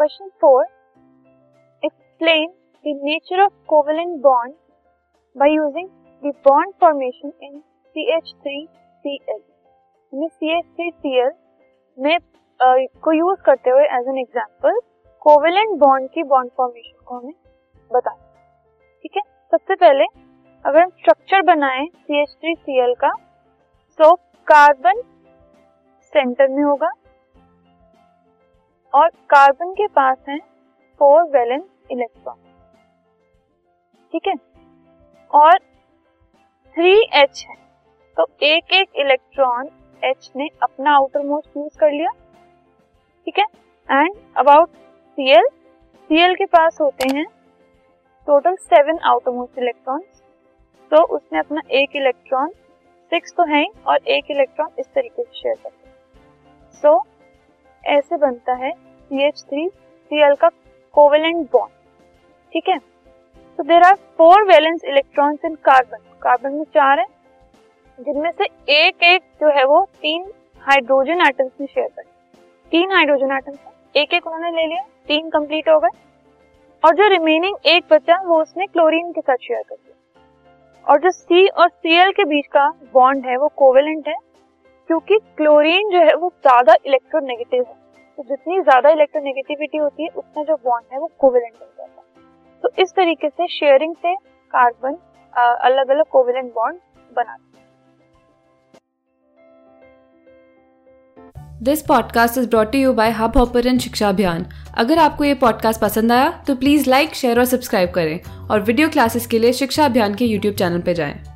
Question four explain the nature of covalent bond by using the bond formation in CH3Cl हमें CH3Cl में uh, को use करते हुए as an example covalent bond की bond formation को हमें बता ठीक है? सबसे पहले अगर हम स्ट्रक्चर बनाएँ CH3Cl का तो कार्बन सेंटर में होगा। और कार्बन के पास है फोर वैलेंस इलेक्ट्रॉन ठीक है? और थ्री एच है। तो एक एक इलेक्ट्रॉन एच ने अपना आउटर मोस्ट यूज़ कर लिया। ठीक है? एंड अबाउट सीएल सीएल के पास होते हैं total seven outer most electron तो उसने अपना एक इलेक्ट्रॉन सिक्स तो है और एक इलेक्ट्रॉन इस तरीके से शेयर कर सो so, ऐसे बनता है CH3Cl का कोवेलेंट बॉन्ड ठीक है? तो there are four valence electrons in carbon carbon में चार है, जिनमें से एक एक जो है वो तीन हाइड्रोजन एटम्स में शेयर कर तीन हाइड्रोजन एटम्स एक एक उन्होंने ले लिया, तीन कंप्लीट हो गए। और जो रिमेनिंग एक बचा, वो उसने क्लोरीन के साथ शेयर कर दिया। और जो सी और सीएल के बीच का बॉन्ड है, वो कोवेलेंट है। क्योंकि क्लोरीन जो है वो ज़्यादा इलेक्ट्रोनेगेटिव है। तो जितनी ज़्यादा इलेक्ट्रोनेगेटिविटी होती है, उतना जो बॉन्ड है वो कोवेलेंट बन जाता है। तो इस तरीके से शेयरिंग से कार्बन अलग अलग कोवेलेंट बॉन्ड बनाते this podcast is brought you by Hub Hopper Shiksha Abhiyan अगर आपको ये पॉडकास्ट पसंद आया तो प्लीज़ लाइक शेयर और सब्सक्राइब करें। और वीडियो क्लासेस के लिए शिक्षा अभियान के यूट्यूब चैनल पर जाएँ।